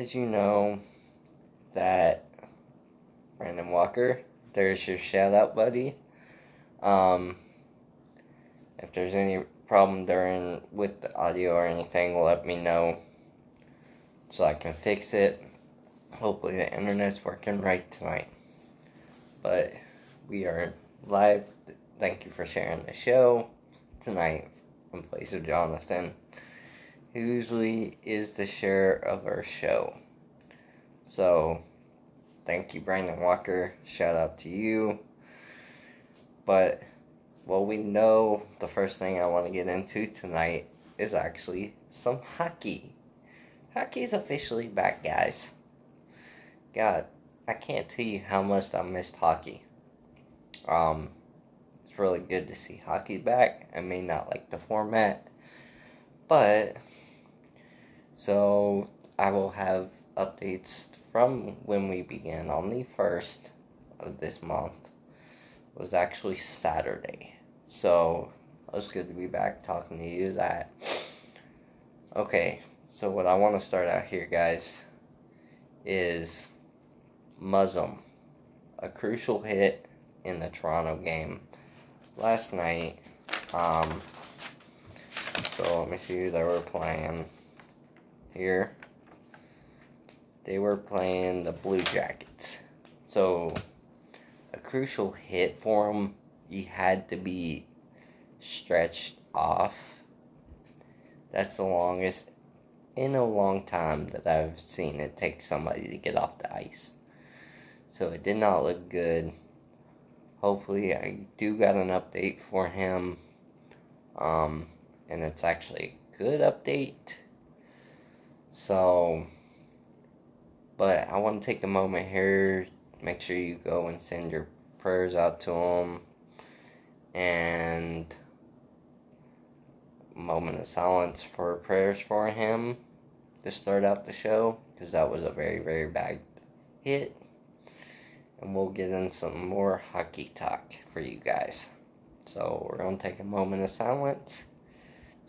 as you know, that Brandon Walker, there's your shout out, buddy. Um, if there's any problem during with the audio or anything, let me know so I can fix it. Hopefully, the internet's working right tonight. But we are live. Thank you for sharing the show tonight in place of Jonathan, who usually is the share of our show. So, thank you, Brandon Walker. Shout out to you. But, well, we know the first thing I want to get into tonight is actually some hockey. Hockey's officially back, guys. God, I can't tell you how much I missed hockey. Um, it's really good to see hockey back. I may not like the format, but so I will have updates from when we began on the first of this month. It was actually Saturday, so it was good to be back talking to you. That okay. So what I want to start out here, guys, is Muzzin, a crucial hit in the Toronto game last night. Um, so let me see who they were playing here. They were playing the Blue Jackets. So a crucial hit for him, he had to be stretched off. That's the longest in a long time that I've seen it take somebody to get off the ice. So it did not look good. Hopefully, I do got an update for him. Um, and it's actually a good update. So, but I want to take a moment here. Make sure you go and send your prayers out to him. And moment of silence for prayers for him to start out the show because that was a very, very bad hit. And we'll get in some more hockey talk for you guys. So we're going to take a moment of silence.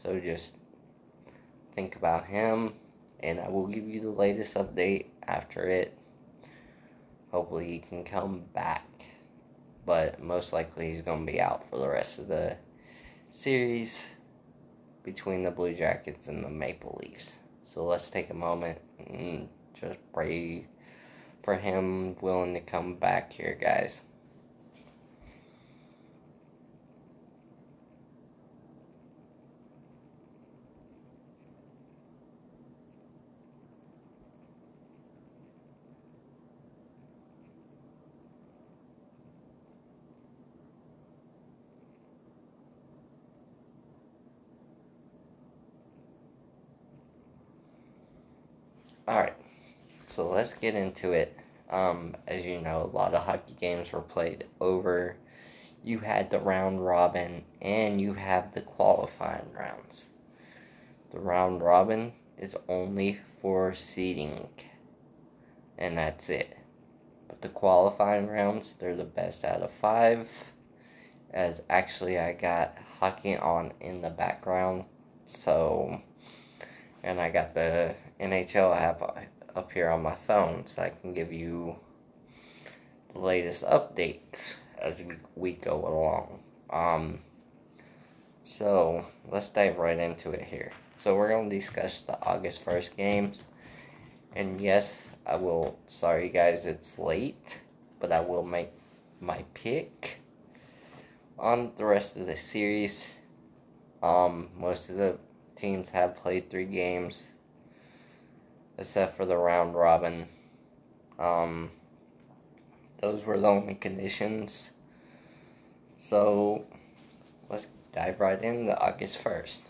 So just think about him, and I will give you the latest update after it. Hopefully, he can come back, but most likely, he's going to be out for the rest of the series between the Blue Jackets and the Maple Leafs. So let's take a moment and just pray for him willing to come back here, guys. So let's get into it. Um, as you know, a lot of hockey games were played over. You had the round robin and you have the qualifying rounds. The round robin is only for seeding, and that's it. But the qualifying rounds, they're the best out of five. As actually, I got hockey on in the background, so and I got the NHL app up here on my phone so I can give you the latest updates as we, go along. Um, so let's dive right into it here. So we're going to discuss the August 1st games. And yes, I will, sorry guys, it's late, but I will make my pick on the rest of the series. Um, most of the teams have played three games, except for the round robin. Um, those were the only conditions. So let's dive right in. into August 1st.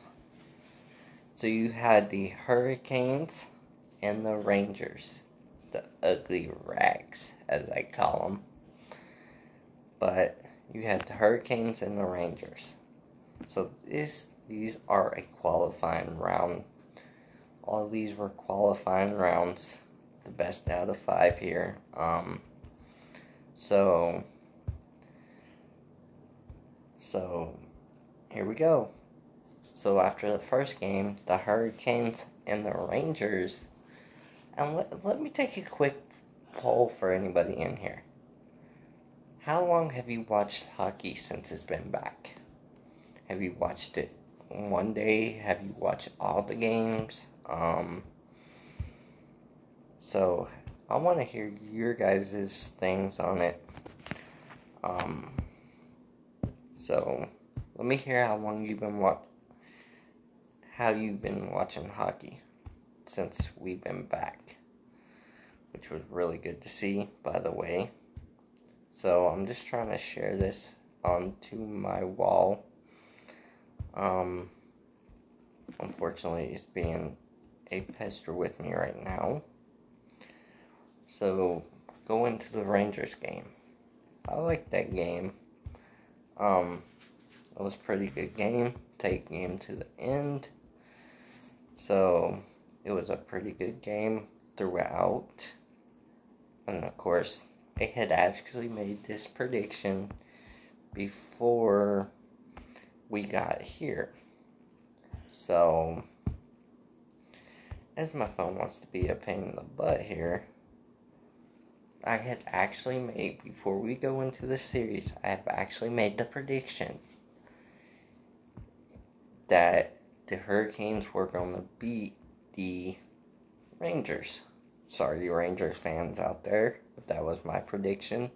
So you had the Hurricanes and the Rangers, the ugly rags, as I call them. But you had the Hurricanes and the Rangers. So this these are a qualifying round. All these were qualifying rounds. The best out of five here. Um, so, so here we go. So after the first game, the Hurricanes and the Rangers And let, let me take a quick poll for anybody in here. How long have you watched hockey since it's been back? Have you watched it one day? Have you watched all the games? Um, so I want to hear your guys' things on it. Um, so let me hear how long you've been what how you've been watching hockey since we've been back, which was really good to see, by the way. So I'm just trying to share this onto my wall. Um, unfortunately, it's being a pester with me right now. So go into the Rangers game. I like that game. Um, it was pretty good game. Take game to the end. So it was a pretty good game throughout. And of course, I had actually made this prediction before we got here. So, as my phone wants to be a pain in the butt here, I had actually made, before we go into the series, I have actually made the prediction that the Hurricanes were going to beat the Rangers. Sorry, you Rangers fans out there, if that was my prediction.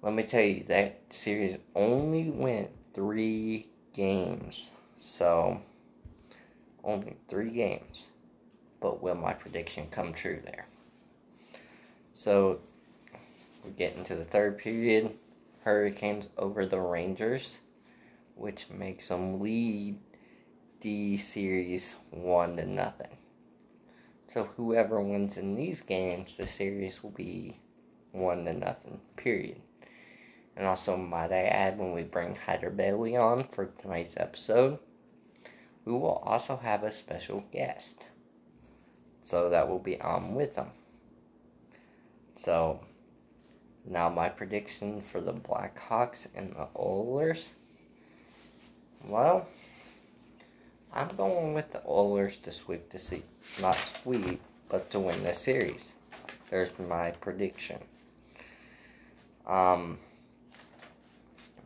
Let me tell you, that series only went three games. So, only three games. But will my prediction come true there? So, we're getting to the third period. Hurricanes over the Rangers, which makes them lead the series one to nothing. So whoever wins in these games, the series will be one to nothing. Period. And also, might I add, when we bring Hyder Bailey on for tonight's episode, we will also have a special guest. So that will be on with them. So, now my prediction for the Blackhawks and the Oilers. Well, I'm going with the Oilers to sweep the series. Not sweep, but to win the series. There's my prediction. Um,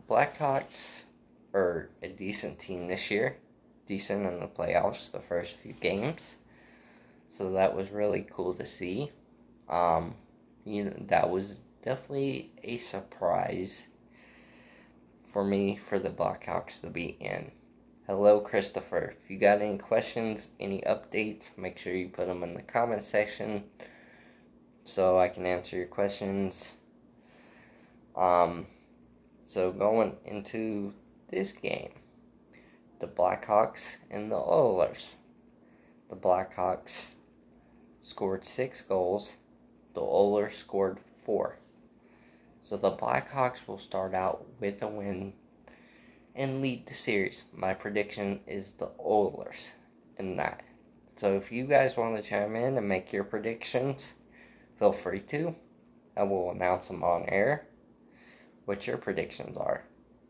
Blackhawks are a decent team this year. Decent in the playoffs, the first few games. So that was really cool to see. Um, you know, that was definitely a surprise for me for the Blackhawks to be in. Hello, Christopher. If you got any questions, any updates, make sure you put them in the comment section so I can answer your questions. Um, so going into this game, the Blackhawks and the Oilers. The Blackhawks scored six goals the Oilers scored four. So the Blackhawks will start out with a win and lead the series. My prediction is the Oilers in that. So if you guys want to chime in and make your predictions, feel free to. I will announce them on air what your predictions are.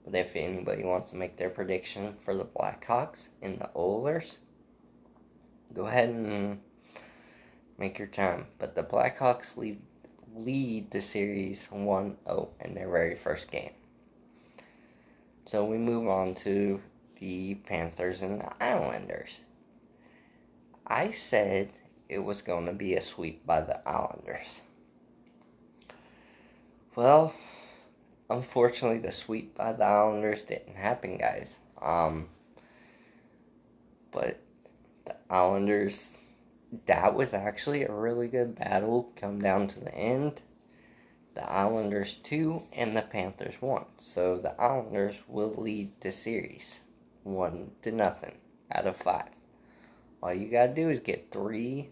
But if anybody wants to make their prediction for the Blackhawks and the Oilers, go ahead and make your time. But the Blackhawks lead, lead the series 1 0 in their very first game. So we move on to the Panthers and the Islanders. I said it was going to be a sweep by the Islanders. Well, unfortunately, the sweep by the Islanders didn't happen, guys. Um, but the Islanders that was actually a really good battle come down to the end. The Islanders 2 and the Panthers 1. So the Islanders will lead the series 1 to nothing out of 5. All you got to do is get 3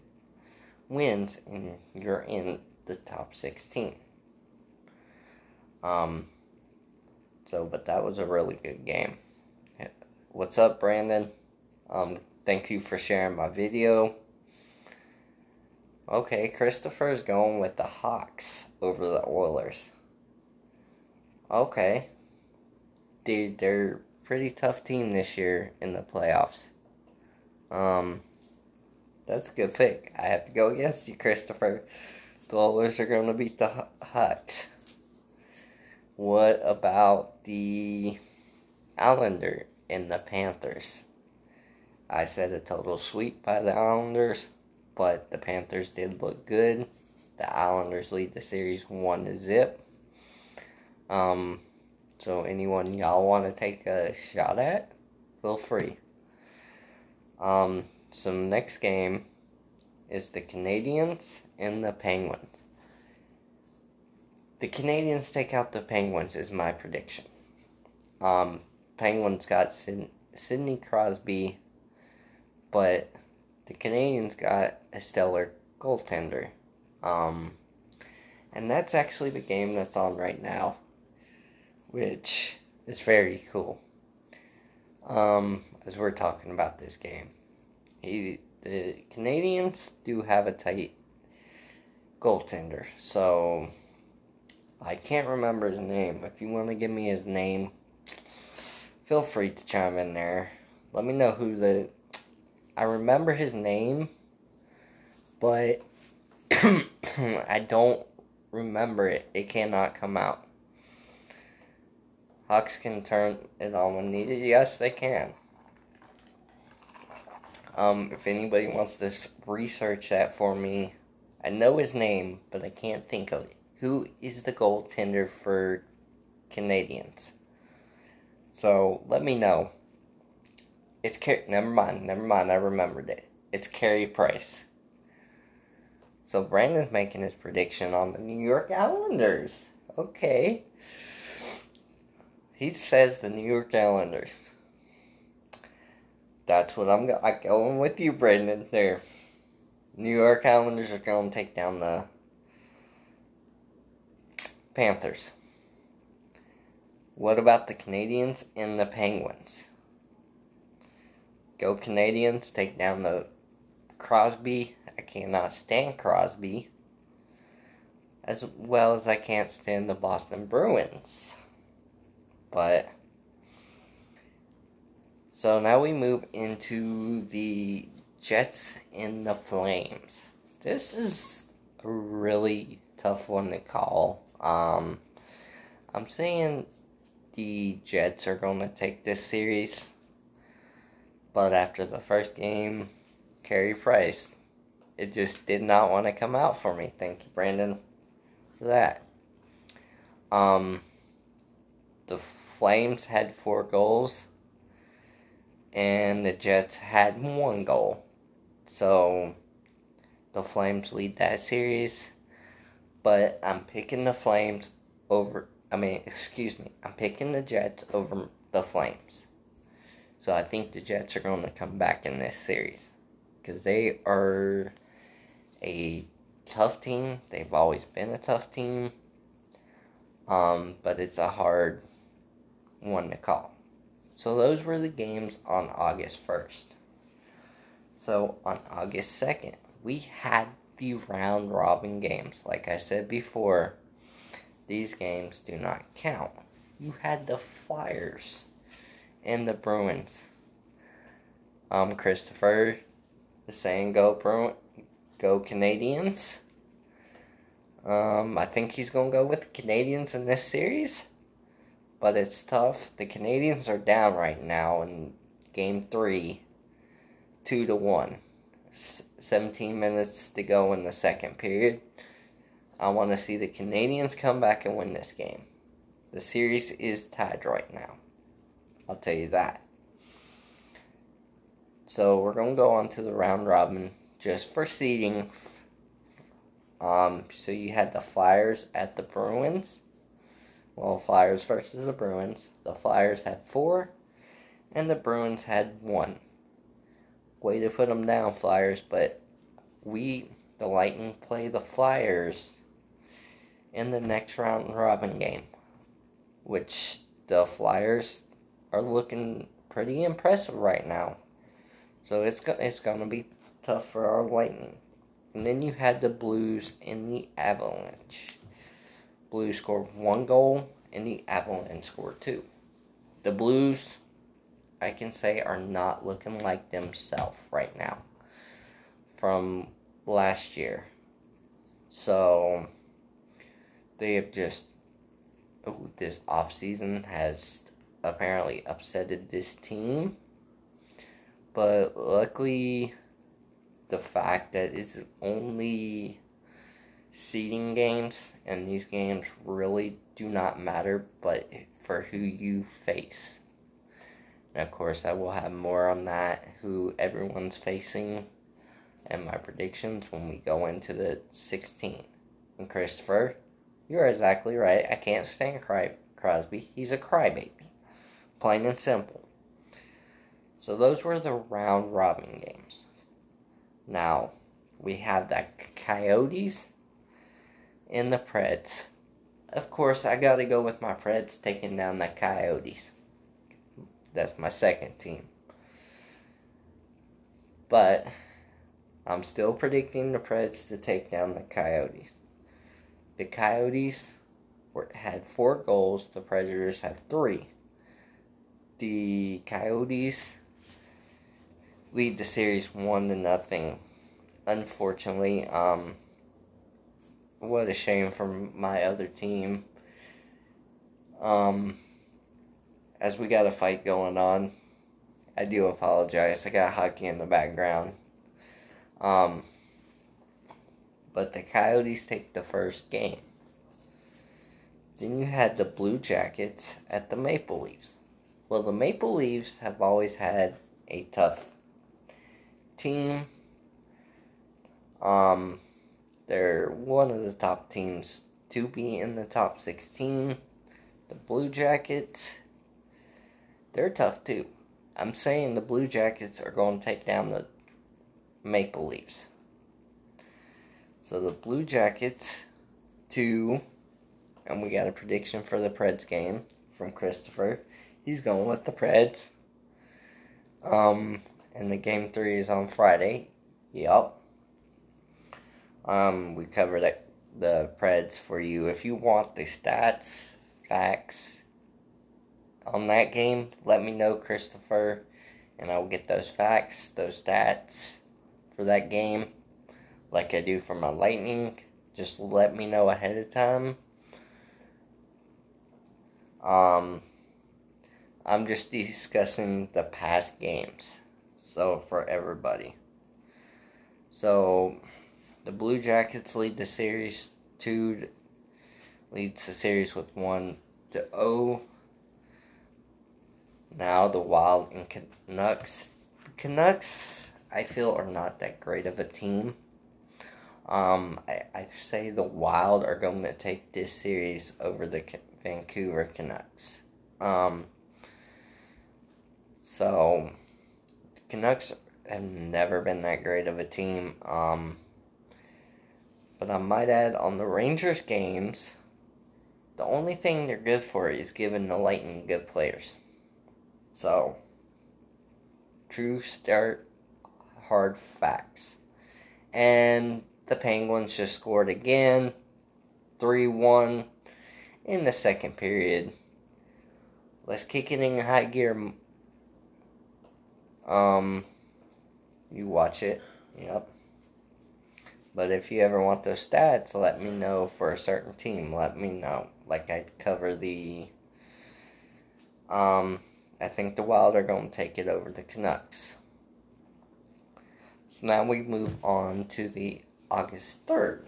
wins and you're in the top 16. Um so but that was a really good game. What's up, Brandon? Um thank you for sharing my video. Okay, Christopher's going with the Hawks over the Oilers. Okay. Dude, they're pretty tough team this year in the playoffs. Um That's a good pick. I have to go against you, Christopher. The Oilers are going to beat the Hawks. What about the Islander and the Panthers? I said a total sweep by the Islanders, but the Panthers did look good. The Islanders lead the series one to zip. Um, so anyone y'all want to take a shot at, feel free. Um, so next game is the Canadiens and the Penguins. The Canadiens take out the Penguins is my prediction. Um, Penguins got Sid- Sidney Crosby, but the Canadiens got a stellar goaltender. Um, and that's actually the game that's on right now, which is very cool. Um, as we're talking about this game, he the Canadiens do have a tight goaltender, so I can't remember his name. If you want to give me his name, feel free to chime in there. Let me know who the. I remember his name, but I don't remember it. It cannot come out. Hawks can turn it on when needed. Yes, they can. Um, if anybody wants to research that for me, I know his name, but I can't think of it. Who is the goaltender for Canadiens? So let me know. It's Car- never mind, never mind. I remembered it. It's Carey Price. So Brandon's making his prediction on the New York Islanders. Okay. He says the New York Islanders. That's what I'm, go- I'm going with you, Brandon. There. New York Islanders are going to take down the Panthers. What about the Canadiens and the Penguins? Go Canadiens, take down the Crosby. I cannot stand Crosby. As well as I can't stand the Boston Bruins. But. So now we move into the Jets and the Flames. This is a really tough one to call. Um, I'm saying the Jets are going to take this series, but after the first game, Carey Price, it just did not want to come out for me. Thank you, Brandon, for that. Um, the Flames had four goals, and the Jets had one goal. So, the Flames lead that series but I'm picking the Flames over. I mean, excuse me, I'm picking the Jets over the Flames. So I think the Jets are going to come back in this series because they are a tough team. They've always been a tough team. Um, but it's a hard one to call. So those were the games on August 1st. So on August 2nd, we had the round robin games. Like I said before, these games do not count. You had the Flyers and the Bruins. Um, Christopher is saying go Bruin, go Canadiens. Um, I think he's gonna go with the Canadiens in this series, but it's tough. The Canadiens are down right now in Game Three, two to one. 17 minutes to go in the second period. I want to see the Canadiens come back and win this game. The series is tied right now. I'll tell you that. So we're going to go on to the round robin just for seeding. Um, so you had the Flyers at the Bruins. Well, Flyers versus the Bruins. The Flyers had four, and the Bruins had one way to put them down, Flyers. But we, the Lightning, play the Flyers in the next round robin game, which the Flyers are looking pretty impressive right now. So it's it's gonna be tough for our Lightning. And then you had the Blues and the Avalanche. Blues scored one goal, and the Avalanche scored two. The Blues I can say are not looking like themselves right now. from last year. So they have just oh, this off season has apparently upsetted this team. But luckily the fact that it's only seeding games and these games really do not matter but for who you face. Of course I will have more on that who everyone's facing and my predictions when we go into the 16. And Christopher, you're exactly right. I can't stand Cry- Crosby. He's a crybaby. Plain and simple. So those were the round robin games. Now, we have the Coyotes and the Preds. Of course, I gotta go with my Preds taking down the Coyotes. That's my second team. But I'm still predicting the Preds to take down the Coyotes. The Coyotes were, had four goals, the Predators have three. The Coyotes lead the series one to nothing. Unfortunately, um, what a shame for my other team. Um, as we got a fight going on, I do apologize. I got hockey in the background. Um, but the Coyotes take the first game. Then you had the Blue Jackets at the Maple Leafs. Well, the Maple Leafs have always had a tough team. Um, they're one of the top teams to be in the top 16. The Blue Jackets, they're tough too. I'm saying the Blue Jackets are going to take down the Maple Leafs. So the Blue Jackets, two, and we got a prediction for the Preds game from Christopher. He's going with the Preds. Um, and the game three is on Friday. Yup. Um, we cover that the Preds for you. If you want the stats, facts on that game, let me know, Christopher, and I'll get those facts, those stats for that game like I do for my Lightning. Just let me know ahead of time. Um, I'm just discussing the past games. So, for everybody. So, the Blue Jackets lead the series 2 leads the series with 1 to 0. Now the Wild and Canucks. Canucks I feel are not that great of a team. Um, I, I say the Wild are going to take this series over the Vancouver Canucks. Um, so, Canucks have never been that great of a team. Um, but I might add on the Rangers games, the only thing they're good for is giving the Lightning good players. So, true start hard facts. And the Penguins just scored again 3 1 in the second period. Let's kick it in high gear. Um, you watch it. Yep. But if you ever want those stats, let me know for a certain team. Let me know. Like I cover the. Um, I think the Wild are going to take it over the Canucks. So now we move on to the August 3rd.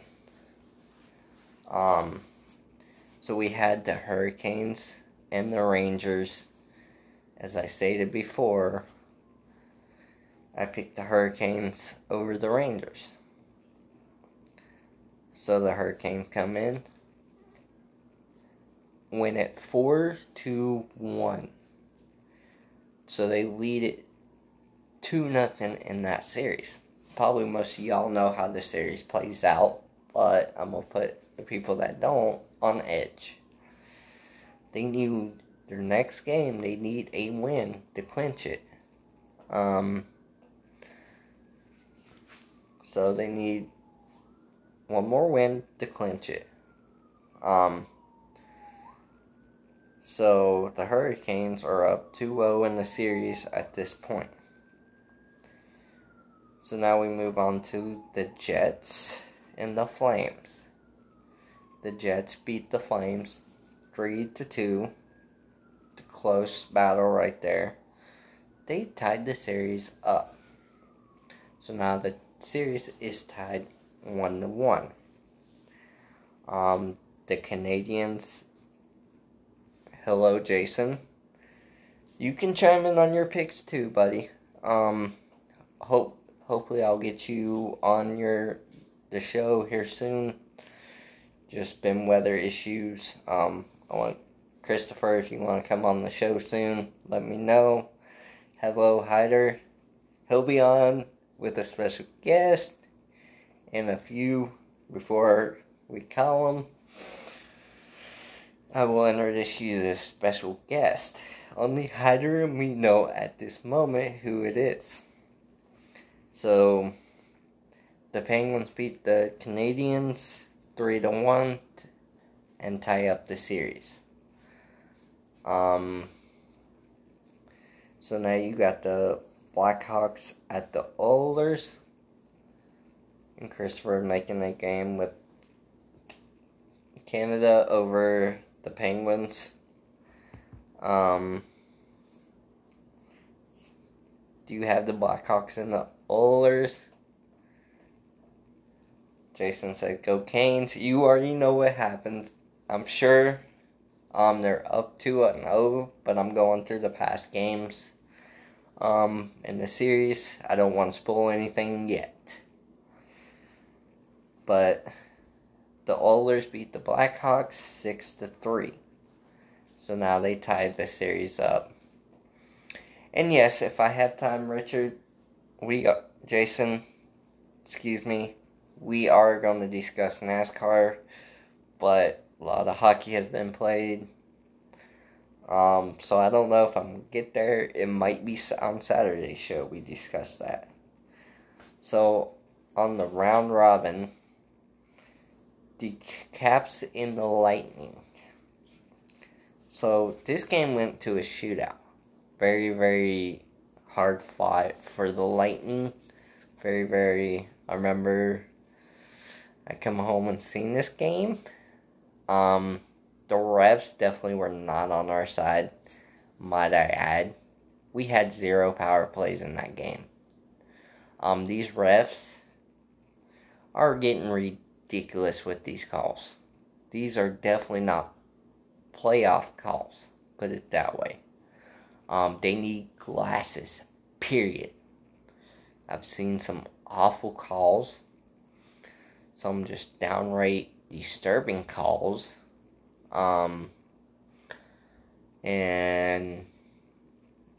Um, so we had the Hurricanes and the Rangers. As I stated before, I picked the Hurricanes over the Rangers. So the Hurricanes come in, win it 4 to 1. So they lead it 2 nothing in that series probably most of y'all know how the series plays out, but I'm gonna put the people that don't on edge. They need their next game. They need a win to clinch it. Um. So they need one more win to clinch it. Um. So the Hurricanes are up 2-0 in the series at this point. So now we move on to the Jets and the Flames. The Jets beat the Flames 3 to 2. The close battle right there. They tied the series up. So now the series is tied 1 to 1. Um, the Canadiens. Hello, Jason. You can chime in on your picks too, buddy. Um, hope hopefully I'll get you on your the show here soon. Just been weather issues. Um, I want Christopher if you want to come on the show soon. Let me know. Hello, Hyder. He'll be on with a special guest in a few before we call him. I will introduce you to this special guest. Only Hyder and me know at this moment who it is. So, the Penguins beat the Canadiens 3 to 1 and tie up the series. Um, so now you got the Blackhawks at the Oilers. And Christopher making a game with Canada over the Penguins. Um, do you have the Blackhawks and the Oilers? Jason said, "Go Canes." You already know what happens. I'm sure. Um, they're up to a no, but I'm going through the past games. Um, in the series, I don't want to spoil anything yet. But the Oilers beat the Blackhawks six to three. So now they tied the series up. And yes, if I have time, Richard, we uh, Jason, excuse me, we are going to discuss NASCAR, but a lot of hockey has been played. Um, so I don't know if I'm gonna get there. It might be on Saturday's show. We discuss that. So on the round robin, Caps in the Lightning so this game went to a shootout. Very, very hard fought for the Lightning. Very, very. I remember I come home and seen this game. Um, the refs definitely were not on our side. Might I add, we had zero power plays in that game. Um, these refs are getting ridiculous with these calls. These are definitely not playoff calls. Put it that way. Um, they need glasses. Period. I've seen some awful calls. Some just downright disturbing calls. Um, and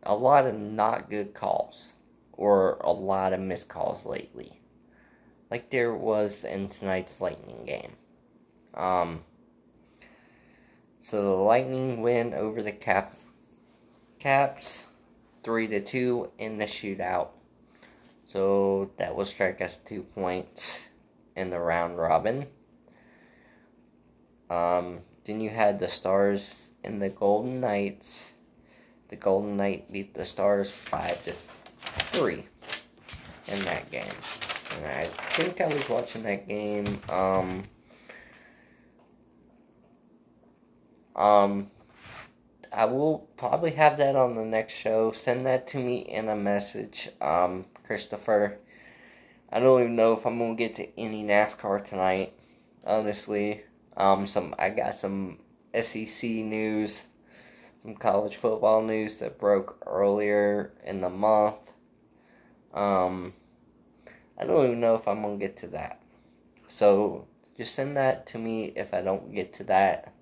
a lot of not good calls or a lot of missed calls lately. Like there was in tonight's Lightning game. Um, so the Lightning win over the Cap Caps three to two in the shootout. So that will strike us two points in the round robin. Um, then you had the Stars and the Golden Knights. The Golden Knight beat the Stars five to three in that game. I think I was watching that game. Um, Um, I will probably have that on the next show. Send that to me in a message, um, Christopher. I don't even know if I'm gonna get to any NASCAR tonight. Honestly, um, some I got some SEC news, some college football news that broke earlier in the month. Um, I don't even know if I'm gonna get to that. So just send that to me if I don't get to that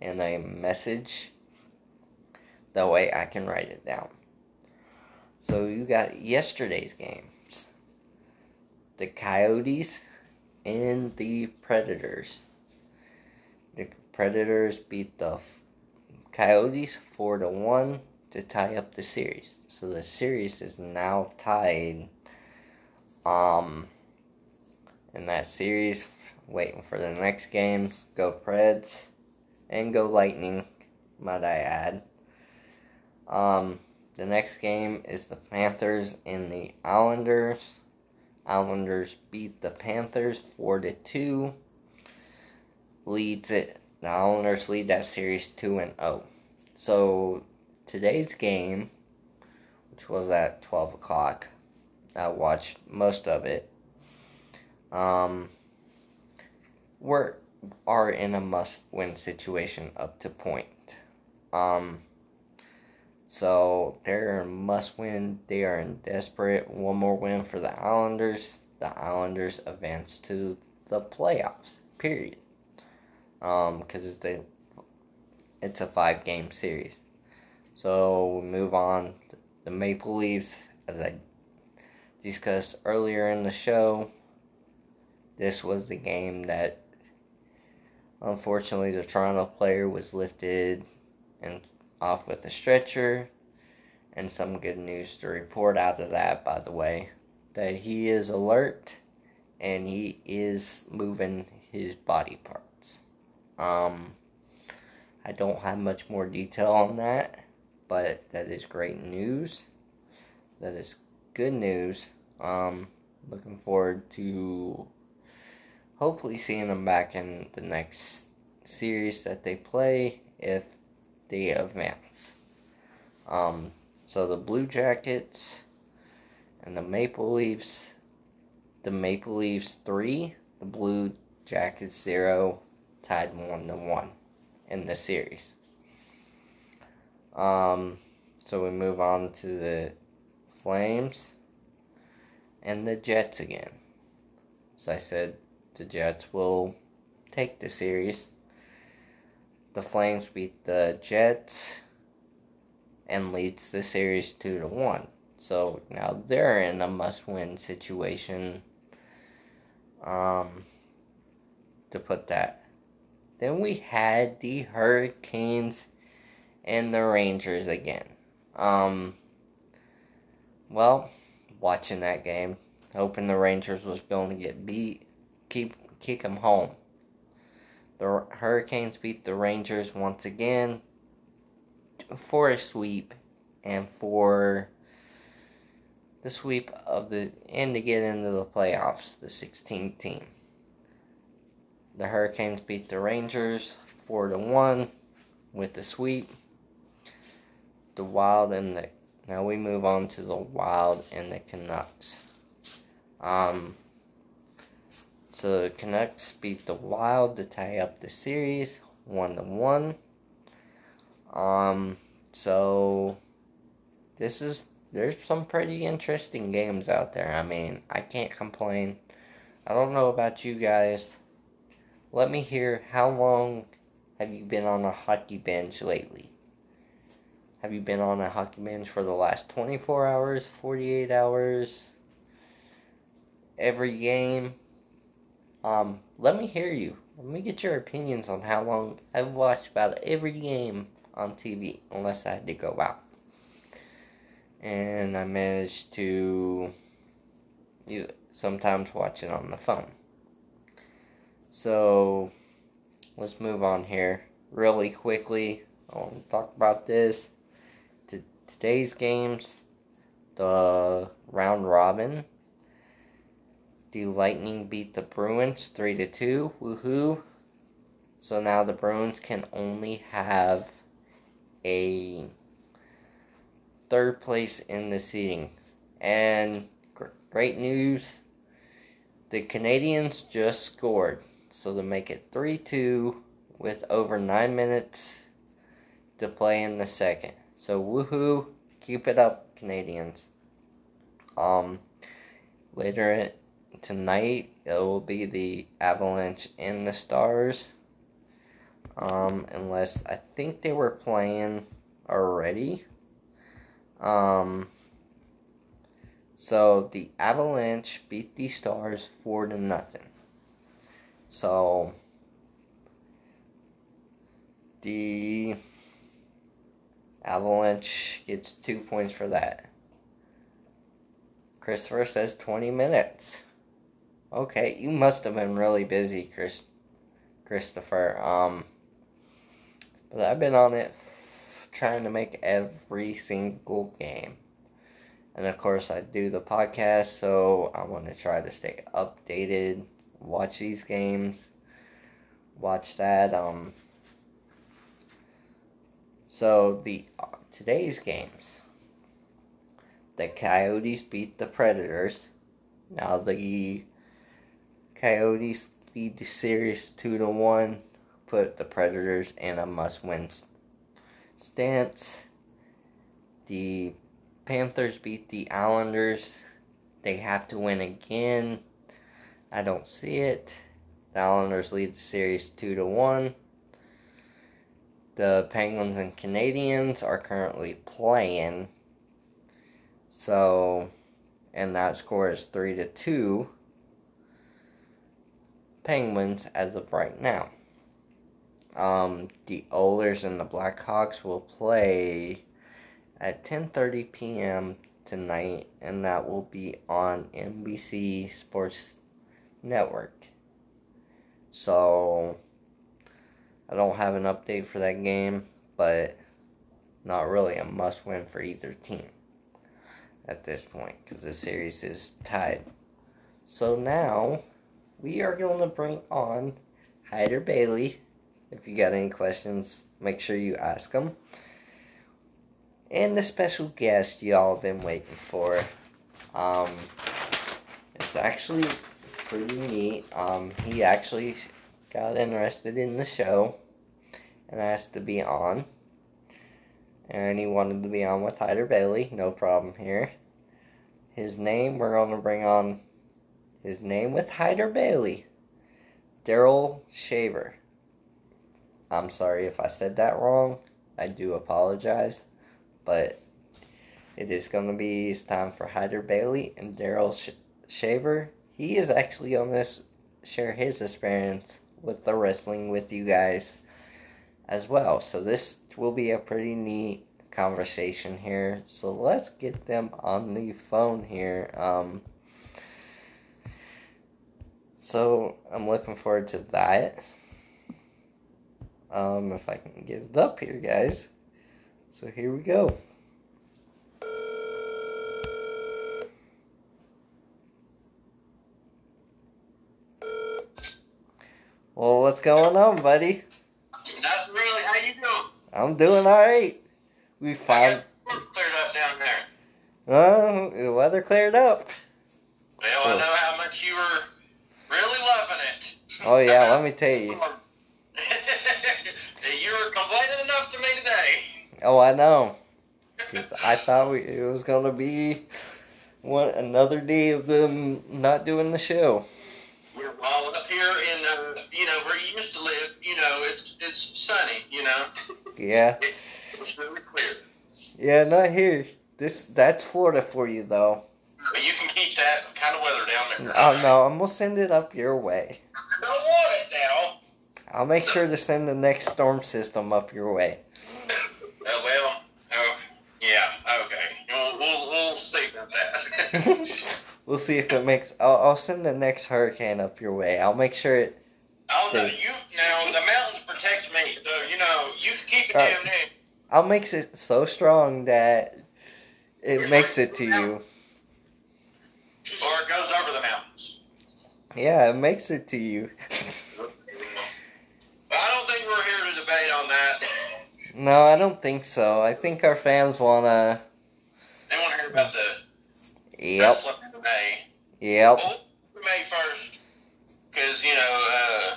in a message. That way I can write it down. So you got yesterday's games. The Coyotes and the Predators. The Predators beat the Coyotes 4 to 1 to tie up the series. So the series is now tied um in that series waiting for the next games. Go Preds and go Lightning, might I add. Um, the next game is the Panthers and the Islanders. Islanders beat the Panthers 4 to 2. Leads it. The Islanders lead that series 2 and 0. So today's game, which was at 12 o'clock, I watched most of it. Um, we're are in a must-win situation up to point. Um, so they're a must win. They are in desperate. One more win for the Islanders. The Islanders advance to the playoffs. Period. Um, because it's a it's a five game series. So we move on. The Maple Leafs, as I discussed earlier in the show, this was the game that unfortunately the Toronto player was lifted and off with a stretcher. And some good news to report out of that, by the way, that he is alert and he is moving his body parts. Um, I don't have much more detail on that, but that is great news. That is good news. Um, looking forward to hopefully seeing them back in the next series that they play if they advance. Um, so the Blue Jackets and the Maple Leafs, the Maple Leafs three, the Blue Jackets zero, tied one to one in the series. Um, so we move on to the Flames and the Jets again. As I said, the Jets will take the series the Flames beat the Jets and leads the series 2 to 1. So now they're in a must win situation. Um, to put that. Then we had the Hurricanes and the Rangers again. Um, well, watching that game, hoping the Rangers was going to get beat, keep kick them home. The Hurricanes beat the Rangers once again for a sweep and for the sweep of the and to get into the playoffs, the 16th team. The Hurricanes beat the Rangers 4 to 1 with the sweep. The Wild and the now we move on to the Wild and the Canucks. Um so the Canucks beat the Wild to tie up the series one to one. Um, so this is there's some pretty interesting games out there. I mean, I can't complain. I don't know about you guys. Let me hear how long have you been on a hockey bench lately? Have you been on a hockey binge for the last 24 hours, 48 hours? Every game? Um, let me hear you. Let me get your opinions on how long I've watched about every game on TV, unless I had to go out. And I managed to you sometimes watch it on the phone. So let's move on here really quickly. I want to talk about this. To today's games, the round robin the Lightning beat the Bruins 3 to 2. Woohoo. So now the Bruins can only have a third place in the seeding. And great news the Canadiens just scored. So to make it 3 2 with over 9 minutes to play in the second. So woohoo, keep it up, Canadiens. Um, later tonight it will be the Avalanche and the Stars. Um, unless I think they were playing already. Um, so the Avalanche beat the Stars four to nothing. So the Avalanche gets two points for that. Christopher says 20 minutes. Okay, you must have been really busy, Chris, Christopher. Um, but I've been on it trying to make every single game. And of course, I do the podcast, so I want to try to stay updated, watch these games, watch that. Um, so the uh, today's games, the Coyotes beat the Predators. Now the Coyotes lead the series two to one, put the Predators in a must-win stance. The Panthers beat the Islanders. They have to win again. I don't see it. The Islanders lead the series 2 to 1. The Penguins and Canadiens are currently playing. So, and that score is 3 to 2. Penguins as of right now. Um, the Oilers and the Blackhawks will play at 10:30 p.m. tonight, and that will be on NBC Sports Network. So I don't have an update for that game, but not really a must-win for either team at this point because the series is tied. So now we are going to bring on Hyder Bailey. If you got any questions, make sure you ask them and the special guest y'all have been waiting for. Um, it's actually pretty neat. Um, he actually got interested in the show and asked to be on. And he wanted to be on with Hyder Bailey, no problem here. His name, we're going to bring on his name with Hyder Bailey, Daryl Shaver. I'm sorry if I said that wrong. I do apologize but it is going to be it's time for Hyder Bailey and Daryl Sh- Shaver. He is actually on this share his experience with the wrestling with you guys as well. So this will be a pretty neat conversation here. So let's get them on the phone here. Um, so I'm looking forward to that. Um, if I can get it up here, guys. So here we go. Well, what's going on, buddy? Nothing really. How you doing? I'm doing all right. We found. cleared up down there. Oh, the weather cleared up. Well, I know how much you were really loving it. Oh yeah, let me tell you. you were complaining enough to me today. Oh, I know. I thought we, it was gonna be one another day of them not doing the show. We're all up here in, uh, you know, where you used to live. You know, it's it's sunny. You know. Yeah, It's really clear. yeah, not here. This that's Florida for you though. But you can keep that kind of weather down there. Oh no, I'm gonna send it up your way. I don't want it now. I'll make sure to send the next storm system up your way. Oh well. Oh yeah. Okay. We'll we'll, we'll see about that. we'll see if it makes. I'll, I'll send the next hurricane up your way. I'll make sure it. Oh no, Steve. you now the mountains protect me, so you know you can keep it Uh, down there. I'll make it so strong that it makes it to you. Or it goes over the mountains. Yeah, it makes it to you. I don't think we're here to debate on that. No, I don't think so. I think our fans wanna. They want to hear about the Yep, wrestling in May. yep. Well, May first, because you know uh,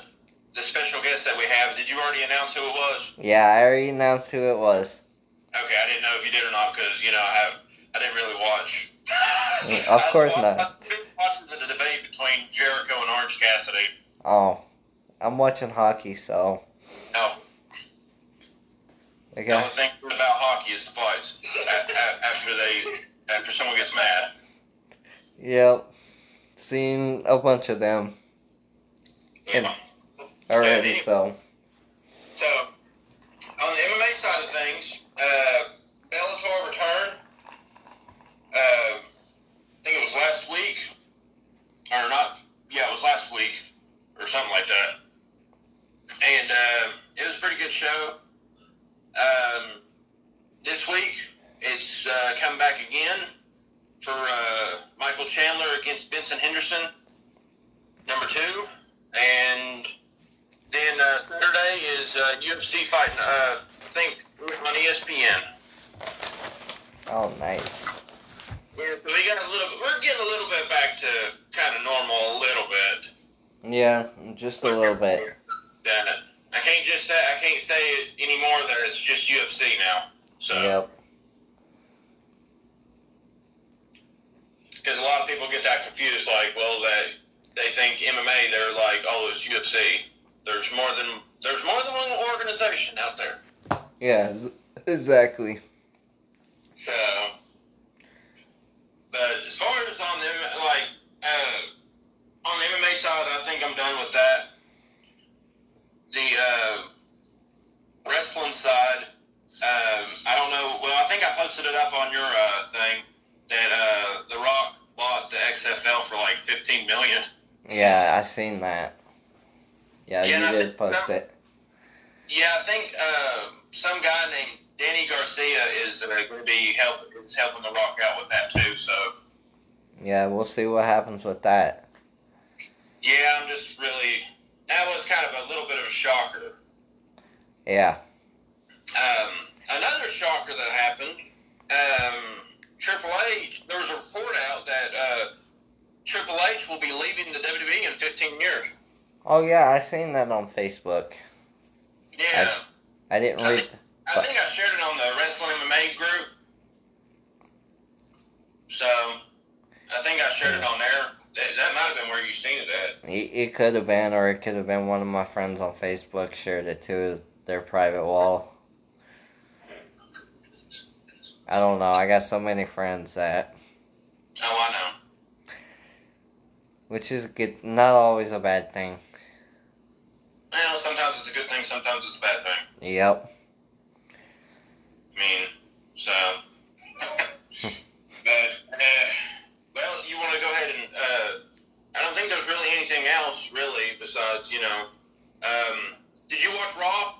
the special guest that we have. Did you already announce who it was? Yeah, I already announced who it was. Okay, I didn't know if you did or not because you know I have I didn't really watch. Of I was course wa- not. Watching the debate between Jericho and Orange Cassidy. Oh, I'm watching hockey, so No, I the only thing about hockey is the fights. After they, after someone gets mad. Yep, seen a bunch of them Yeah. already. So So, on the MMA side of things, uh, Bellator returned. Uh, I think it was last week, or not? Yeah, it was last week, or something like that. And uh, it was a pretty good show. Um, this week, it's uh, come back again for uh, Michael Chandler against Benson Henderson, number two. And then uh, Saturday is uh, UFC fighting, uh, I think, on ESPN. Oh, nice. We're, we got a little. We're getting a little bit back to kind of normal, a little bit. Yeah, just a little bit. That I can't just say I can't say it anymore that it's just UFC now. So Yep. because a lot of people get that confused, like, well, that they think MMA, they're like, oh, it's UFC. There's more than there's more than one organization out there. Yeah, exactly. So, but as far as on the like uh, on the MMA side, I think I'm done with that. The uh, wrestling side, um, I don't know. Well, I think I posted it up on your uh, thing that uh, The Rock bought the XFL for like 15 million. Yeah, I seen that. Yeah, Yeah, you did post it. Yeah, I think uh, some guy named Dany Garcia is uh, going to be help is helping The Rock out with that too. So Yeah, we'll see what happens with that. yeah, I'm just really that was kind of a little bit of a shocker. Yeah. Um, another shocker that happened, um, Triple H, there was a report out that uh, Triple H will be leaving the WWE in 15 years. Oh yeah, I seen that on Facebook. Yeah, I didn't I read. think, I think I shared it on the Wrestling MMA group. So, I think I shared it on there. That, that might have been where you seen it at. It, it could have been, or it could have been one of my friends on Facebook shared it to their private wall. I don't know. I got so many friends that, Oh, I know. Which is good. Not always a bad thing. Well, sometimes it's a good thing, sometimes it's a bad thing. Yep. I mean, so. but, uh, well, you want to go ahead and, uh, I don't think there's really anything else, really, besides, you know, um, did you watch Raw?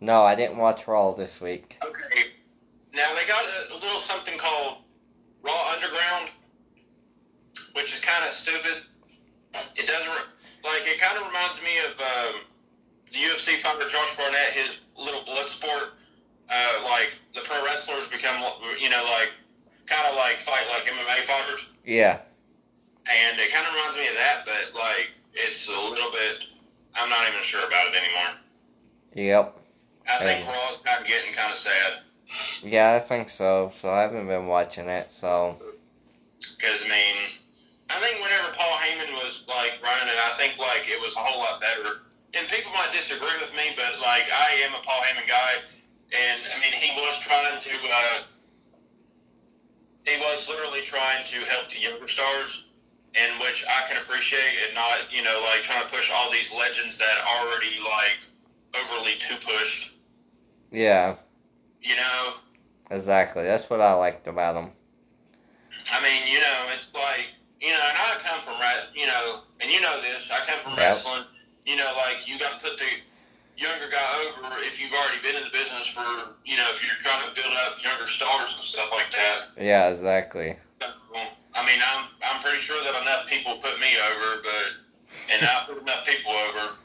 No, I didn't watch Raw this week. Okay. Now, they got a, a little something called Raw Underground, which is kind of stupid. It doesn't, like, it kind of reminds me of, um, the UFC fighter Josh Barnett, his little blood sport uh, like the pro wrestlers become, you know, like kind of like fight like MMA fighters, Yeah. and it kind of reminds me of that, but like it's a little bit. I'm not even sure about it anymore. Yep. I think Hey. Raw's kind of getting kind of sad Yeah, I think so. So I haven't been watching it. So because I mean, I think whenever Paul Heyman was like running it, I think like it was a whole lot better. And people might disagree with me, but like I am a Paul Heyman guy, and I mean he was trying to. Uh, he was literally trying to help the younger stars, in which I can appreciate, and not you know like trying to push all these legends that already like overly too pushed. yeah, You know, exactly. That's what I liked about him. I mean, you know, it's like, you know, and I come from, you know, and you know this, I come from Yep. wrestling, you know, like, you got to put the younger guy over if you've already been in the business for, you know, if you're trying to build up younger stars and stuff like that. Yeah, exactly. I mean, I'm, I'm pretty sure that enough people put me over, but, and I put enough people over.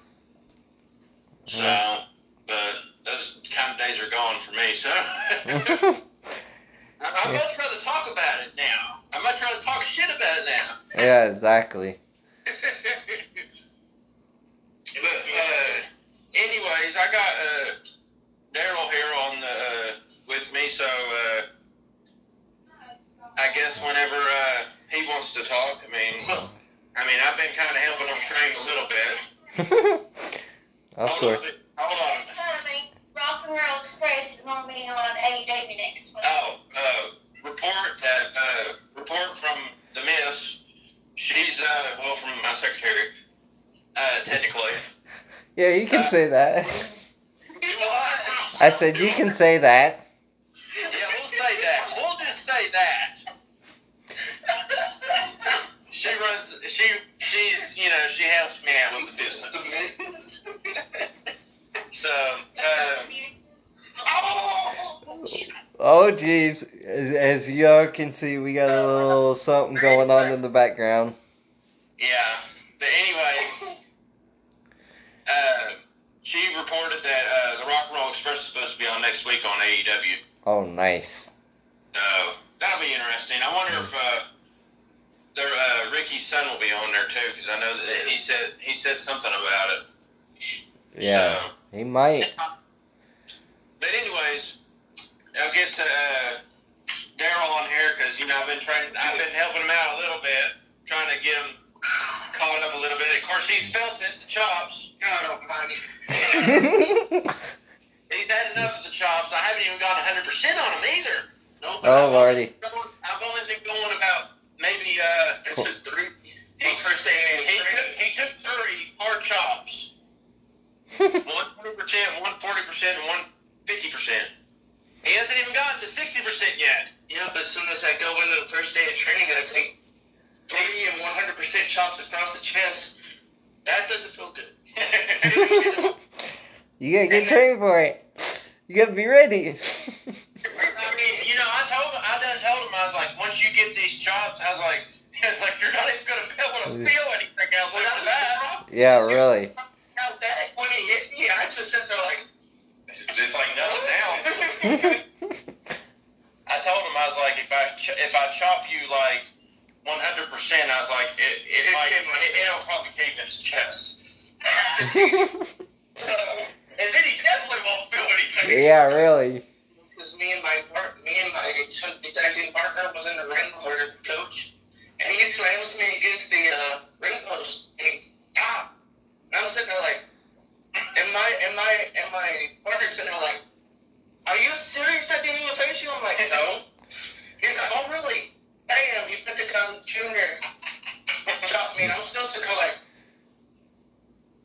So, but those kind of days are gone for me, so. I- I'd much rather talk about it now. I'd trying to talk shit about it now. yeah, exactly. but uh, anyways, I got uh, Daryl here on the uh, with me, so uh, I guess whenever uh, he wants to talk, I mean, I mean, I've been kind of helping him train a little bit. of hold course. on, hold on. Rock and Roll Express is going to be on AEW next week. Oh, uh, report that uh, report from the Miss. She's uh, well from my secretary, uh, technically. Yeah, you can say that. I said you can say that. Yeah, we'll say that. We'll just say that. She runs. She she's you know she helps me out with the business. So um, oh, Oh, jeez. As, as y'all can see, we got a little something going on in the background. Yeah. But anyways, uh, she reported that uh, the Rock and Roll Express is supposed to be on next week on AEW. Oh, nice. So that'll be interesting. I wonder if uh, their uh, Ricky's son will be on there too, because I know that he said he said something about it. Yeah, So, he might. but anyways, I'll get to uh, Daryl on here because you know I've been trying. I've been helping him out a little bit, trying to get him caught up a little bit. Of course, he's felt it, the chops. God almighty. He's had enough of the chops. I haven't even gone 100% on him either. No, but Oh, I've Lordy. only I've only been going about maybe uh, Cool. three. He, first he, took, he took three hard chops. One twenty percent, one forty percent, and one fifty percent. He hasn't even gotten to sixty percent yet. Yeah, but as soon as I go into the first day of training, I take three and one hundred percent chops across the chest. That doesn't feel good. you gotta get trained for it. You gotta be ready. I mean, you know, I told him, I done told him, I was like, once you get these chops, I was like, it's like you're not even gonna be able to feel anything else after that. yeah, really. How that when he hit me, I just sat there like, it's like nothing now. I told him I was like, if I ch- if I chop you like 100, percent I was like, it it, might it, it'll probably cave in his chest. and then he definitely won't feel anything. yeah, really. Because me and my part, me and my tag team partner was in the ring for the coach, and he slams me against the uh, ring post, and he ah. And I'm sitting there like, and my and my and my partner's sitting there like, are you serious? I didn't even face you. I'm like, no. He's like, oh really? Bam! You put the gun junior chop me, and I'm still sitting like,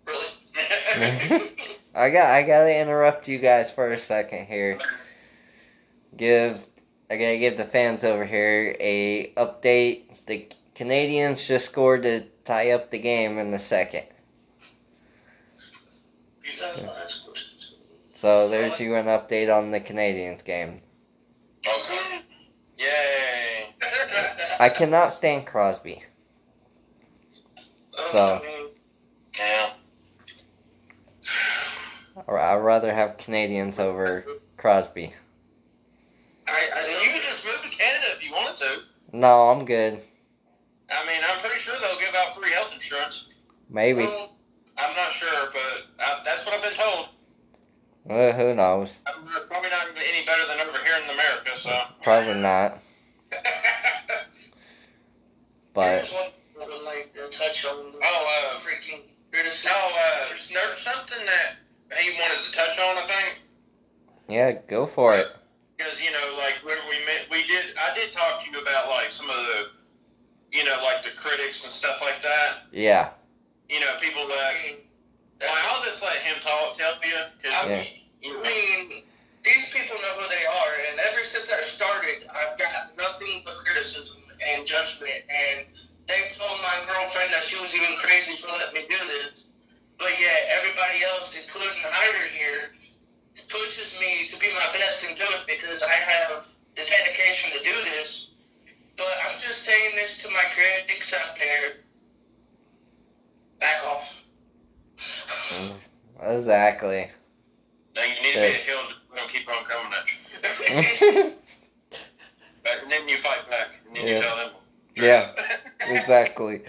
really? I got I gotta interrupt you guys for a second here. Give I gotta give the fans over here a update. The Canadiens just scored to tie up the game in the second. You guys want to ask questions? So there's you an update on the Canadiens game. Okay. Yay. I cannot stand Crosby. Oh, so- Yeah. Or I'd rather have Canadiens over Crosby. I, I, you could just move to Canada if you wanted to. No, I'm good. I mean, I'm pretty sure they'll give out free health insurance. Maybe. Well, I'm not sure, but I, that's what I've been told. Well, who knows? I'm probably not any better than over here in America, so. Probably not. But like touch on. Oh, uh, freaking. No, uh, there's, there's something that he wanted to touch on. I think. yeah, go for it. Because you know, like when we met, we did. I did talk to you about like some of the, you know, like the critics and stuff like that. Yeah. You know, people that. Well, I'll just let him talk. Tell you. Cause, Yeah. I mean, these people know who they are, and ever since I started, I've got nothing but criticism and judgment. And they've told my girlfriend that she was even crazy for letting me do this. But yet, everybody else, including Hyder here, pushes me to be my best and do it because I have the dedication to do this. But I'm just saying this to my critics out there. Back off. Exactly. Now you need to be a hill to don't keep on coming at you. yeah, and then you fight back. And then Yeah. you tell them. Yeah. exactly.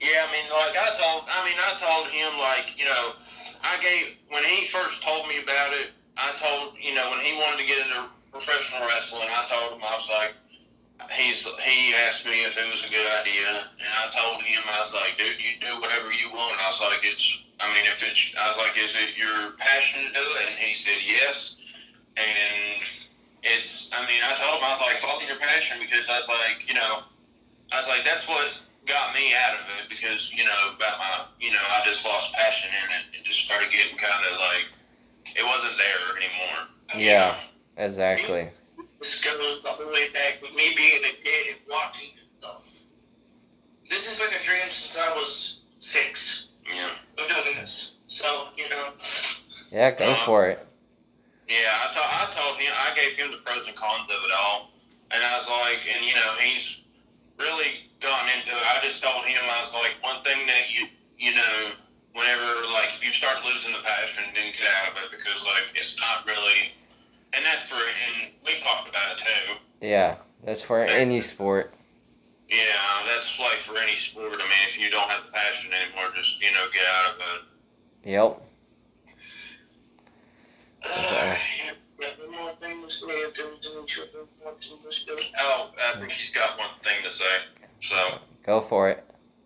Yeah, I mean, like I told, I mean, I told him, like, you know, I gave when he first told me about it. I told, you know, when he wanted to get into professional wrestling, I told him I was like, he's he asked me if it was a good idea, and I told him I was like, dude, you do whatever you want. I was like, it's, I mean, if it's, I was like, is it your passion to do it? And he said yes, and it's, I mean, I told him I was like, follow your passion because I was like, you know, I was like, that's what got me out of it because you know about my you know I just lost passion in it and just started getting kind of like it wasn't there anymore. Yeah. know? Exactly. This goes the whole way back with me being a kid and watching stuff. This has been a dream since I was six. Yeah. Oh, of doing this. So you know. Yeah, go um, for it. Yeah, I I told told him I gave him the pros and cons of it all, and I was like, and you know he's really gone into it. I just told him I was like, one thing that you you know whenever like if you start losing the passion, then get out of it because like it's not really, and that's for and we talked about it too. Yeah, that's for any sport. Yeah, that's like for any sport. I mean, if you don't have the passion anymore, just you know get out of it. Yep. Uh, Yeah, one more thing to say if there was any children watching this show. oh, I think he's got one thing to say. So. Go for it.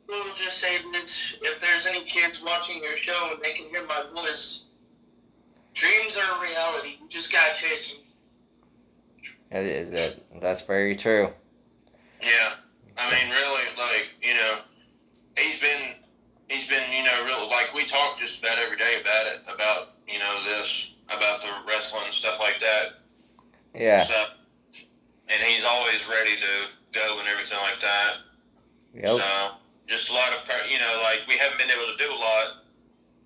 We'll just say that if there's any kids watching your show and they can hear my voice, dreams are a reality. You just gotta chase them. It is- that- That's very true. Yeah, I mean, really, like you know, he's been he's been you know real like we talk just about every day about it about you know this about the wrestling and stuff like that. Yeah. So, and he's always ready to go and everything like that. Yep. So just a lot of you know like we haven't been able to do a lot,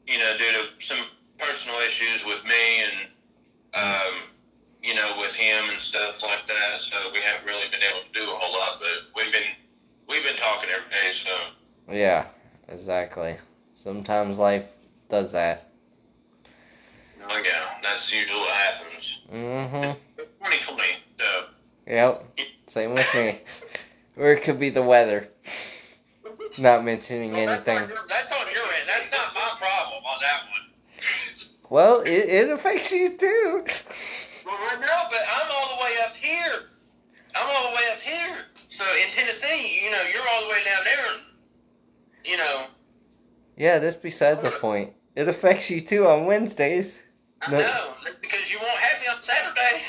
you know, due to some personal issues with me and um, you know with him and stuff like that. So we haven't really been able to do a whole lot, but we've been we've been talking every day. So Yeah. Exactly. Sometimes life does that. oh yeah, that's usually what happens. Mm-hmm. 2020. So Yep. Same with me. Or it could be the weather. Not mentioning Well, that's, anything. on your, that's on your end. That's not my problem on that one. Well, it, it affects you too. Well, right now, but I'm all the way up here. I'm all the way up here. So in Tennessee, you know, you're all the way down there. You know, Yeah, that's beside the point. It affects you too on Wednesdays. I No. know because you won't have me on Saturday.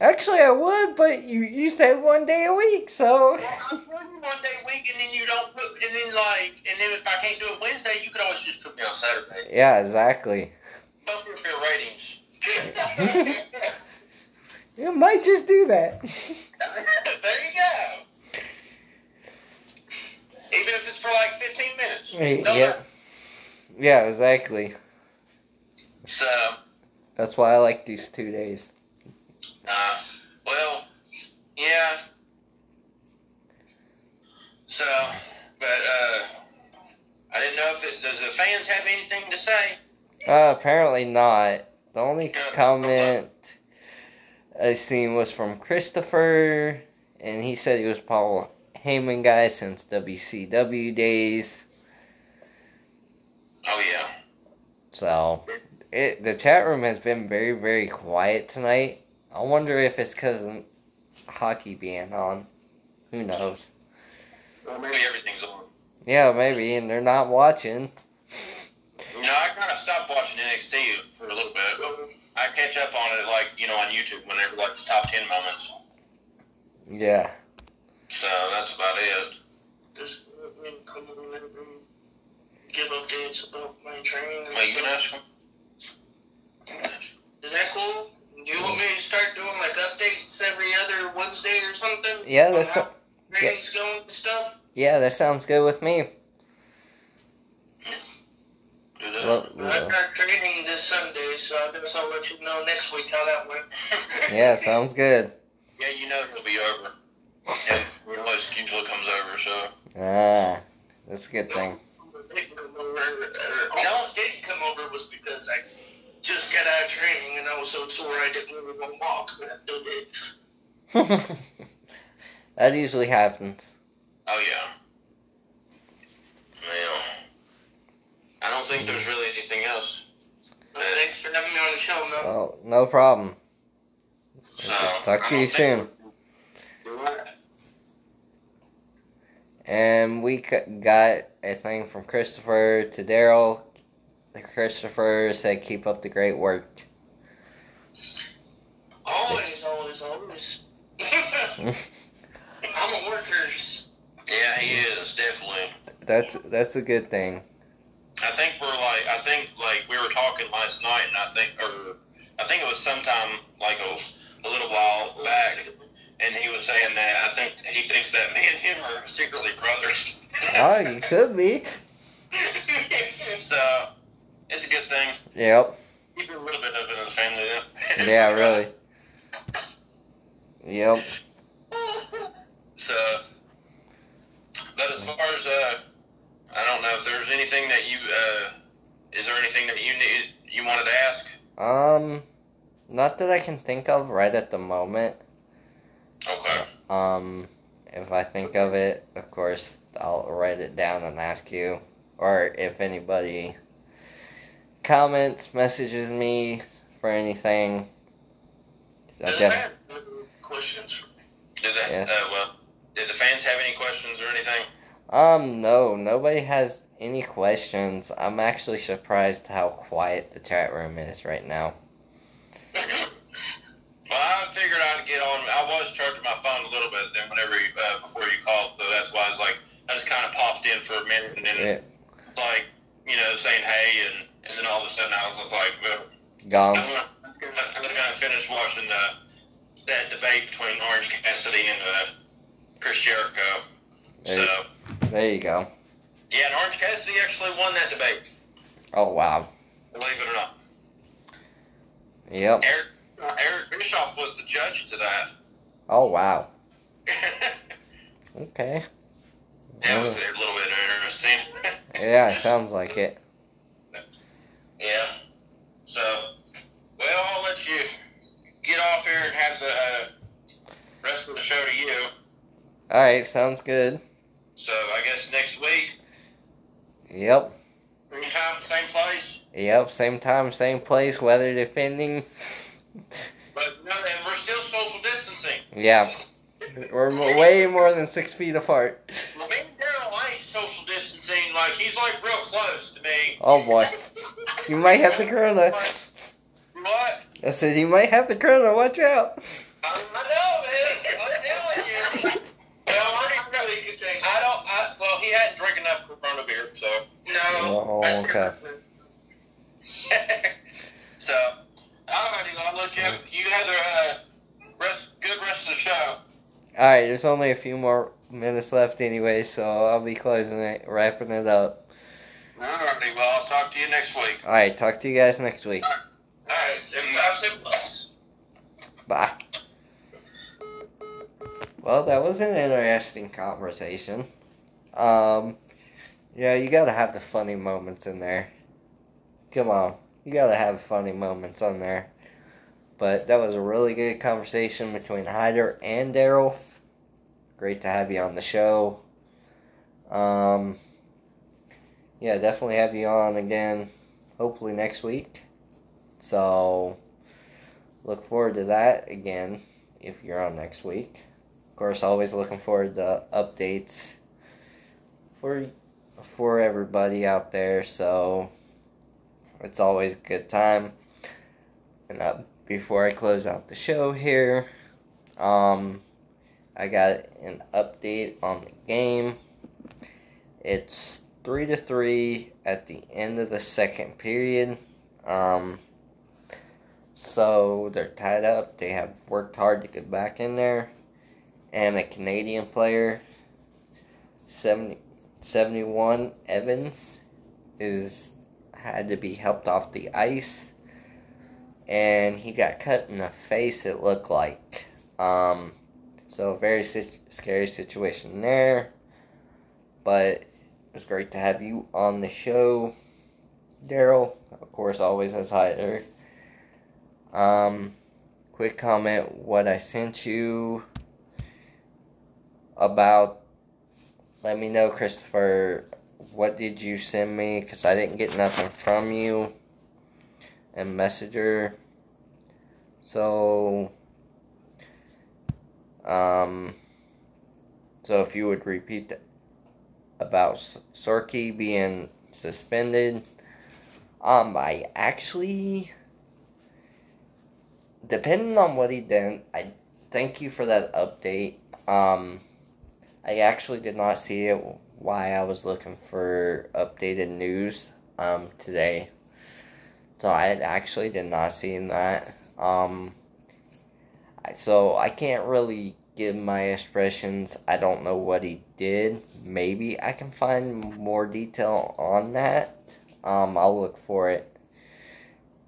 Actually, I would, but you you said one day a week, so Well, one day a week, and then you don't put, and then like, and then if I can't do it Wednesday, you could always just put me on Saturday. yeah, exactly. Bump up your ratings. You might just do that. there you go. Even if it's for like 15 minutes. No yeah, matter. yeah, exactly. So, That's why I like these two days. uh, well, yeah. So, but uh, I didn't know if it does the fans have anything to say. Uh, apparently not. The only comment I seen was from Christopher, and he said he was Paul Heyman guy since WCW days. Oh yeah. So, it the chat room has been very very quiet tonight. I wonder if it's because of hockey being on. Who knows? Well, maybe everything's on. Yeah, maybe, and they're not watching. You know, I kind of stopped watching NXT for a little bit. I catch up on it like you know on YouTube whenever like the top ten moments. Yeah. So that's about it. Just let me come on and give updates about my training. and Well, you can ask him. Is that cool? Do you want me to start doing like updates every other Wednesday or something? Yeah, that's how training's going and stuff. yeah, that sounds good with me. Do that. Well, I've got training this Sunday, so I guess I'll let you know next week how that went. yeah, sounds good. Yeah, you know it'll be over. Yeah, Willis usually comes over, so. Ah, that's a good thing. The almost didn't come over was because I just got out of training and I was so sore I didn't really want to walk, but I still did. that usually happens. Oh yeah. Well, I don't think there's really anything else. But thanks for having me on the show, man. Oh, no problem. So Talk to you don't And we got a thing from Christopher to Daryl. Christopher said, "Keep up the great work." Always, always, always. I'm a workers. Yeah, he is definitely. That's that's a good thing. I think we're like, I think like we were talking last night, and I think, or I think it was sometime like a, a little while back, and he was saying that I think he thinks that me and him are secretly brothers. Oh, you could be. so it's a good thing. Yep. Keep a little bit of it in the family. Yeah, really. Yep. So, but as far as uh, I don't know if there's anything that you uh, is there anything that you need you wanted to ask? Um, not that I can think of right at the moment. Okay. Um, if I think of it, of course, I'll write it down and ask you. Or if anybody comments, messages me for anything. Does def- that have questions? Did that? Yeah. Uh, well, did the fans have any questions or anything? Um, no, nobody has any questions. I'm actually surprised how quiet the chat room is right now. Well, I figured I'd get on. I was charging my phone a little bit then whenever you, uh, before you called, so that's why I was like, I just kind of popped in for a minute and then Yeah, like, you know, saying hey, and, and then all of a sudden I was just like, well, gone. I'm gonna, I'm gonna finish watching the that debate between Orange Cassidy and uh, Chris Jericho. There, So there you go. yeah, and Orange Cassidy actually won that debate. Oh wow. Believe it or not, Yep. Eric Eric Bischoff was the judge to that. Oh wow. Okay. that was a little bit interesting. Yeah, sounds like it. Yeah. So, well, I'll let you get off here and have the uh, rest of the show to you. All right, sounds good. So, I guess next week, Yep. same time, same place. Yep. Same time, same place. Weather depending. But no, and we're still social distancing. Yeah. We're way more than six feet apart. Well, me and Daryl ain't social distancing. Like he's like real close to me. Oh boy. You might have the corona. What? I said you might have the corona. Watch out. I, I know, man. I'm telling you. Well, I already know he could take. I don't. I, well, he hadn't drank enough Corona beer, so. Oh, okay. so, alrighty, well, I'll let you have, you have the uh, rest, good rest of the show. All right. There's only a few more minutes left anyway, so I'll be closing it, wrapping it up. Alrighty, well, I'll talk to you next week. All right. Talk to you guys next week. Alright, seven five seven plus. Bye. Well, that was an interesting conversation. Um, yeah, you gotta have the funny moments in there. Come on, you gotta have funny moments on there. But that was a really good conversation between Hyder and Daryl. Great to have you on the show. Um, yeah, definitely have you on again, hopefully next week. So, look forward to that again if you're on next week. Of course, always looking forward to updates for for everybody out there. So it's always a good time. And uh, before I close out the show here, um, I got an update on the game. It's three to three at the end of the second period. Um, so they're tied up. They have worked hard to get back in there. And a Canadian player, 70, 71 Evans, is had to be helped off the ice. And he got cut in the face, it looked like. Um, so, very sit- scary situation there. But it was great to have you on the show, Daryl. Of course, always as Hyder. Um, quick comment what I sent you about. Let me know, Christopher. What did you send me? Because I didn't get nothing from you. And Messenger. So. Um. So if you would repeat that about Soroka being suspended. Um, I actually depending on what he did, I thank you for that update. Um, I actually did not see it. Why I was looking for updated news um today, so I actually did not see that. Um, so I can't really give my expressions. I don't know what he did. Maybe I can find more detail on that. Um, I'll look for it,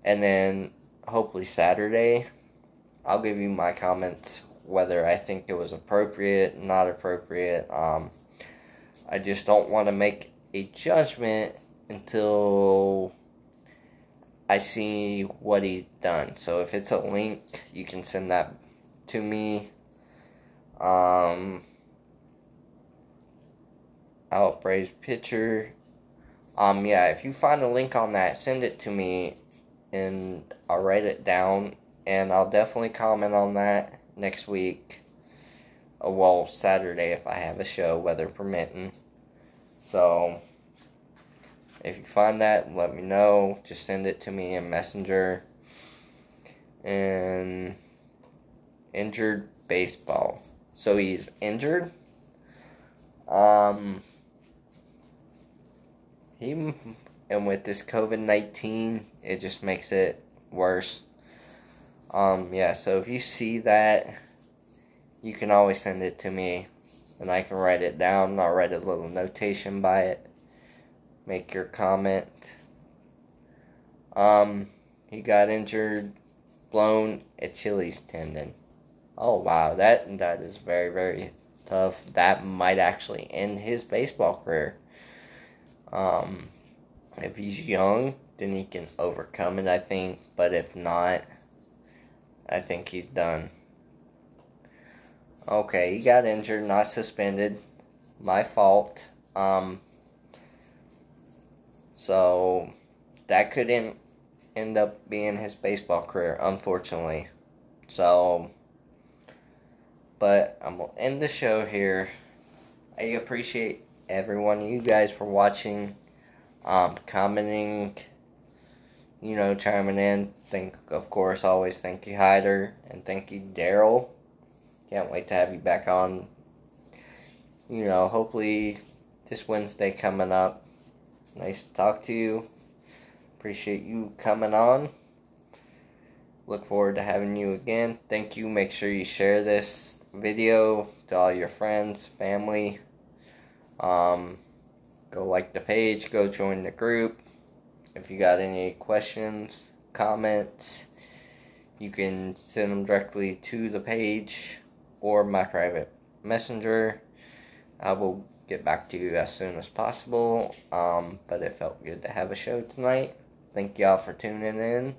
and then hopefully Saturday. I'll give you my comments whether I think it was appropriate, not appropriate. Um, I just don't want to make a judgment until I see what he's done. So if it's a link, you can send that to me. Um, outraged picture. Um, yeah, if you find a link on that, send it to me and I'll write it down and I'll definitely comment on that next week. Uh, well, Saturday if I have a show, weather permitting. So, if you find that, let me know. Just send it to me in Messenger. And injured baseball. So he's injured. Um, he and with this COVID nineteen, it just makes it worse. Um, yeah. So if you see that, you can always send it to me, and I can write it down. I'll write a little notation by it. Make your comment. Um, he got injured, blown Achilles tendon. Oh wow, that that is very very tough. That might actually end his baseball career. Um, if he's young, then he can overcome it, I think. But if not, I think he's done. Okay, he got injured, not suspended. My fault. Um, so that could end, end up being his baseball career, unfortunately. So, but I'm gonna end the show here. I appreciate everyone, you guys for watching, um, commenting, you know, chiming in. Thank, of course, always thank you, Hyder, and thank you, Daryl. Can't wait to have you back on. You know, hopefully this Wednesday coming up. Nice to talk to you. Appreciate you coming on. Look forward to having you again. Thank you. Make sure you share this video to all your friends, family. Um, go like the page, go join the group. If you got any questions, comments, you can send them directly to the page or my private messenger. I will get back to you as soon as possible. Um, but it felt good to have a show tonight. Thank y'all for tuning in.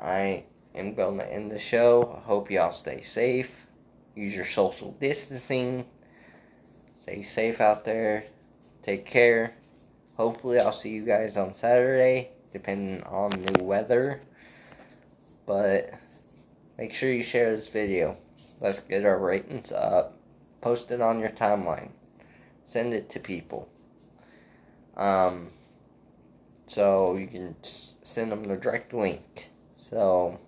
I am going to end the show. I hope y'all stay safe. Use your social distancing. Stay safe out there. Take care. Hopefully, I'll see you guys on Saturday, depending on the weather. But make sure you share this video. Let's get our ratings up. Post it on your timeline. Send it to people. Um, so you can send them the direct link. So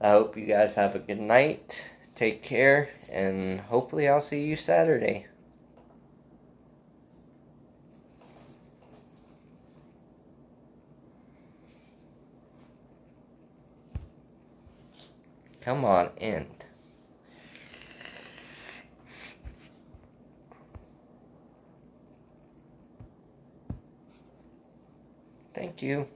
I hope you guys have a good night. Take care, and hopefully, I'll see you Saturday. Come on, end. Thank you.